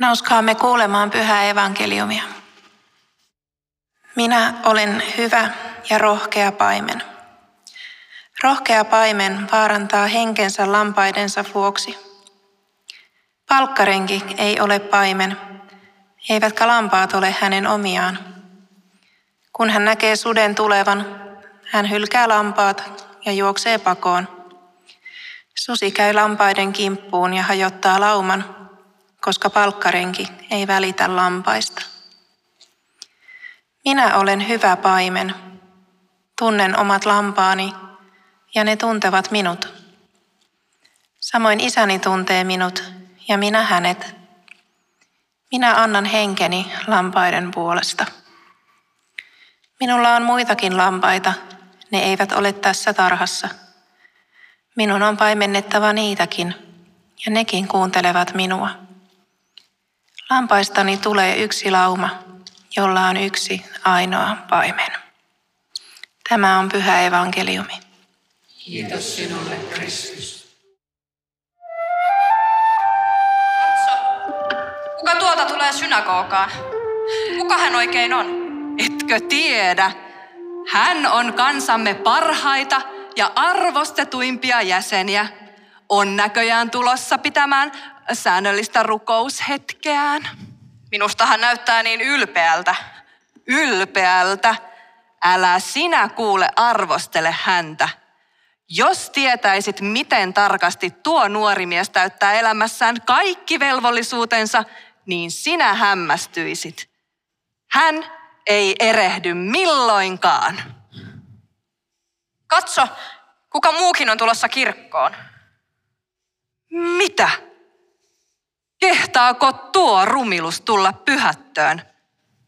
Nouskaamme kuulemaan pyhää evankeliumia. Minä olen hyvä ja rohkea paimen. Rohkea paimen vaarantaa henkensä lampaidensa vuoksi. Palkkarenki ei ole paimen, eivätkä lampaat ole hänen omiaan. Kun hän näkee suden tulevan, hän hylkää lampaat ja juoksee pakoon. Susi käy lampaiden kimppuun ja hajottaa lauman, koska palkkarenki ei välitä lampaista. Minä olen hyvä paimen. Tunnen omat lampaani ja ne tuntevat minut. Samoin isäni tuntee minut ja minä hänet. Minä annan henkeni lampaiden puolesta. Minulla on muitakin lampaita, ne eivät ole tässä tarhassa. Minun on paimennettava niitäkin, ja nekin kuuntelevat minua. Lampaistani tulee yksi lauma, jolla on yksi ainoa paimen. Tämä on pyhä evankeliumi. Kiitos sinulle, Kristus. Katso, kuka tuolta tulee synagogaan? Kuka hän oikein on? Etkö tiedä? Hän on kansamme parhaita ja arvostetuimpia jäseniä. On näköjään tulossa pitämään säännöllistä rukoushetkeään. Minusta hän näyttää niin ylpeältä. Ylpeältä. Älä sinä kuule arvostele häntä. Jos tietäisit, miten tarkasti tuo nuori mies täyttää elämässään kaikki velvollisuutensa, niin sinä hämmästyisit. Hän ei erehdy milloinkaan. Katso, kuka muukin on tulossa kirkkoon. Mitä? Kehtaako tuo rumilus tulla pyhättöön?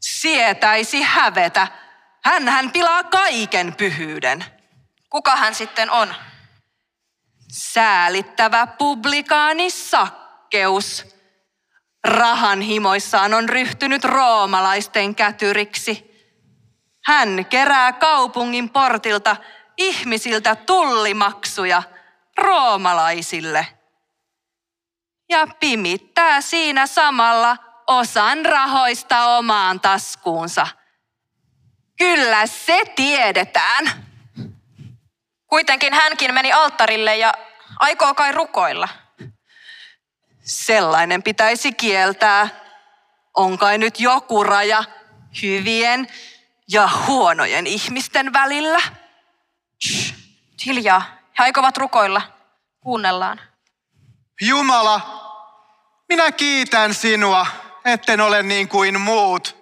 Sietäisi hävetä. Hän hän pilaa kaiken pyhyyden. Kuka hän sitten on? Säälittävä publikaani sakkeus. Rahan himoissaan on ryhtynyt roomalaisten kätyriksi. Hän kerää kaupungin portilta ihmisiltä tullimaksuja roomalaisille ja pimittää siinä samalla osan rahoista omaan taskuunsa. Kyllä se tiedetään. Kuitenkin hänkin meni alttarille ja aikoo kai rukoilla. Sellainen pitäisi kieltää. On kai nyt joku raja hyvien ja huonojen ihmisten välillä? Shh, hiljaa. He aikovat rukoilla. Kuunnellaan. Jumala, minä kiitän sinua, etten ole niin kuin muut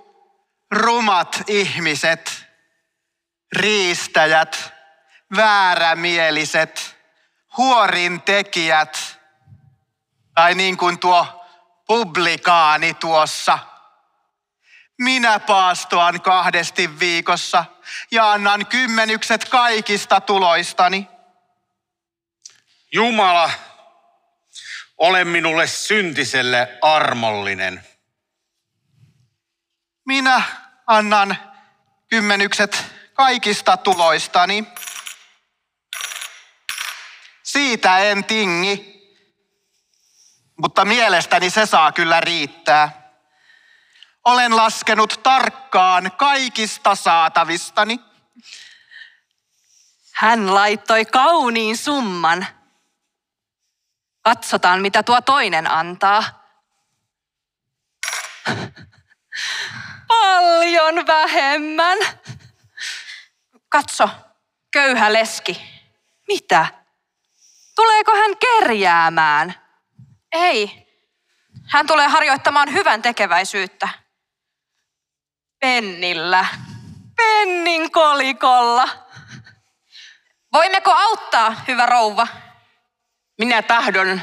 rumat ihmiset, riistäjät, väärämieliset, huorintekijät tai niin kuin tuo publikaani tuossa. Minä paastoan kahdesti viikossa ja annan kymmenykset kaikista tuloistani. Jumala, ole minulle syntiselle armollinen. Minä annan kymmenykset kaikista tuloistani. Siitä en tingi, mutta mielestäni se saa kyllä riittää. Olen laskenut tarkkaan kaikista saatavistani. Hän laittoi kauniin summan. Katsotaan, mitä tuo toinen antaa. Paljon vähemmän. Katso, köyhä leski. Mitä? Tuleeko hän kerjäämään? Ei. Hän tulee harjoittamaan hyvän tekeväisyyttä. Pennillä. Pennin kolikolla. Voimmeko auttaa, hyvä rouva? Minä tahdon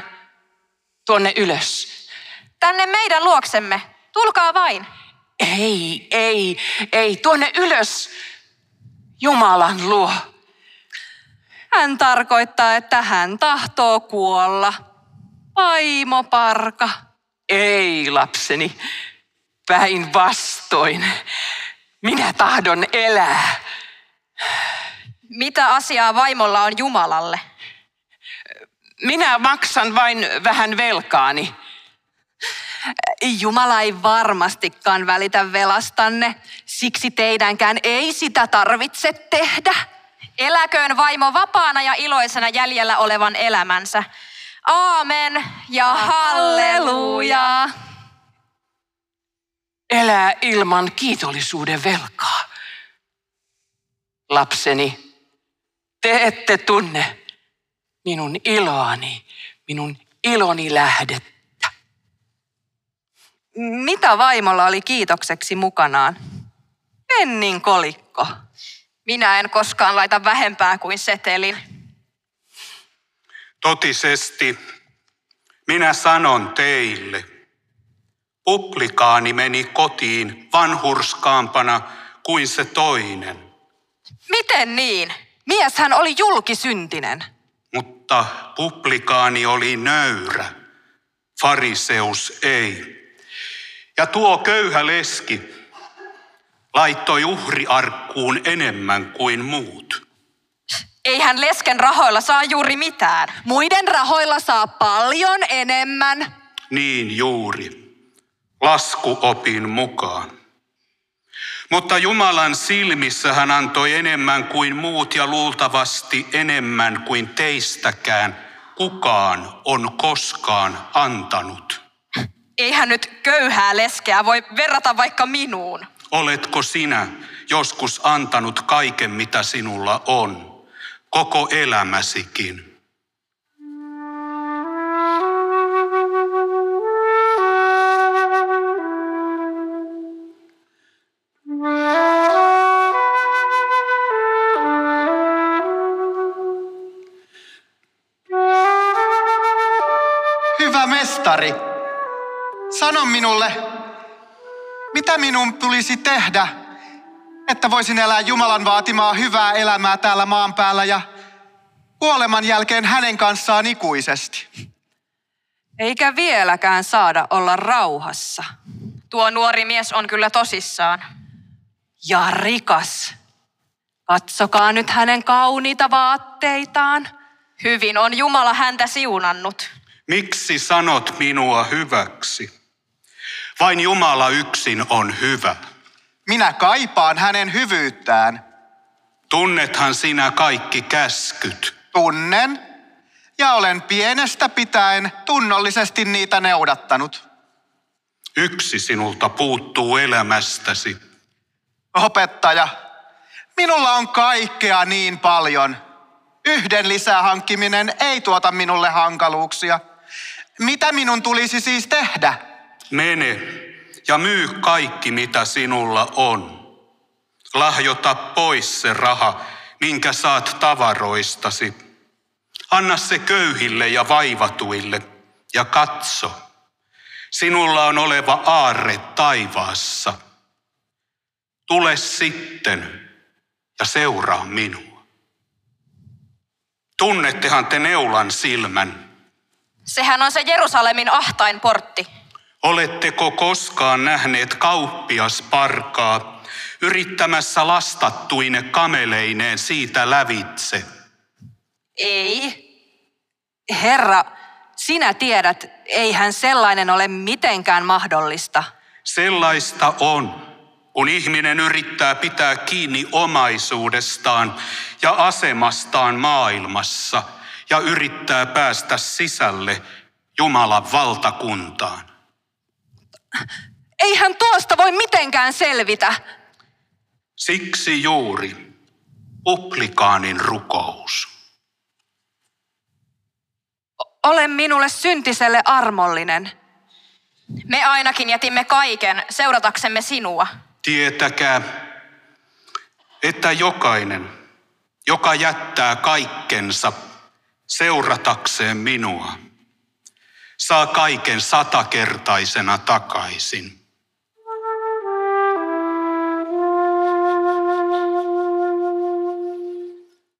tuonne ylös. Tänne meidän luoksemme. Tulkaa vain. Ei, ei, ei, tuonne ylös. Jumalan luo. Hän tarkoittaa, että hän tahtoo kuolla. Vaimo parka. Ei, lapseni. Päinvastoin. Minä tahdon elää. Mitä asiaa vaimolla on Jumalalle? Minä maksan vain vähän velkaani. Jumala ei varmastikaan välitä velastanne, siksi teidänkään ei sitä tarvitse tehdä. Eläköön vaimo vapaana ja iloisena jäljellä olevan elämänsä. Aamen ja halleluja. Elää ilman kiitollisuuden velkaa. Lapseni, te ette tunne minun iloani, minun iloni lähdettä. Mitä vaimolla oli kiitokseksi mukanaan? Pennin kolikko. Minä en koskaan laita vähempää kuin setelin. Totisesti minä sanon teille, publikaani meni kotiin vanhurskaampana kuin se toinen, Miten niin? Mieshän oli julkisyntinen. Mutta publikaani oli nöyrä, fariseus ei. Ja tuo köyhä leski laittoi uhriarkkuun enemmän kuin muut. Eihän lesken rahoilla saa juuri mitään. Muiden rahoilla saa paljon enemmän. Niin juuri, laskuopin mukaan. Mutta Jumalan silmissä hän antoi enemmän kuin muut ja luultavasti enemmän kuin teistäkään kukaan on koskaan antanut. Eihän nyt köyhää leskeä voi verrata vaikka minuun. Oletko sinä joskus antanut kaiken, mitä sinulla on, koko elämäsikin? Hyvä mestari, sano minulle, mitä minun tulisi tehdä, että voisin elää Jumalan vaatimaa hyvää elämää täällä maan päällä ja kuoleman jälkeen hänen kanssaan ikuisesti. Eikä vieläkään saada olla rauhassa. Tuo nuori mies on kyllä tosissaan. Ja rikas. Katsokaa nyt hänen kauniita vaatteitaan. Hyvin on Jumala häntä siunannut. Miksi sanot minua hyväksi? Vain Jumala yksin on hyvä. Minä kaipaan hänen hyvyyttään. Tunnethan sinä kaikki käskyt. Tunnen ja olen pienestä pitäen tunnollisesti niitä neudattanut. Yksi sinulta puuttuu elämästäsi. Opettaja, minulla on kaikkea niin paljon. Yhden lisähankkiminen ei tuota minulle hankaluuksia. Mitä minun tulisi siis tehdä? Mene ja myy kaikki, mitä sinulla on. Lahjota pois se raha, minkä saat tavaroistasi. Anna se köyhille ja vaivatuille ja katso. Sinulla on oleva aarre taivaassa. Tule sitten ja seuraa minua. Tunnettehan te neulan silmän. Sehän on se Jerusalemin ahtain portti. Oletteko koskaan nähneet kauppias parkaa yrittämässä lastattuine kameleineen siitä lävitse? Ei. Herra, sinä tiedät, eihän sellainen ole mitenkään mahdollista. Sellaista on, kun ihminen yrittää pitää kiinni omaisuudestaan ja asemastaan maailmassa ja yrittää päästä sisälle Jumalan valtakuntaan. Eihän tuosta voi mitenkään selvitä. Siksi juuri publikaanin rukous. Ole minulle syntiselle armollinen. Me ainakin jätimme kaiken seurataksemme sinua. Tietäkää, että jokainen, joka jättää kaikkensa seuratakseen minua, saa kaiken satakertaisena takaisin.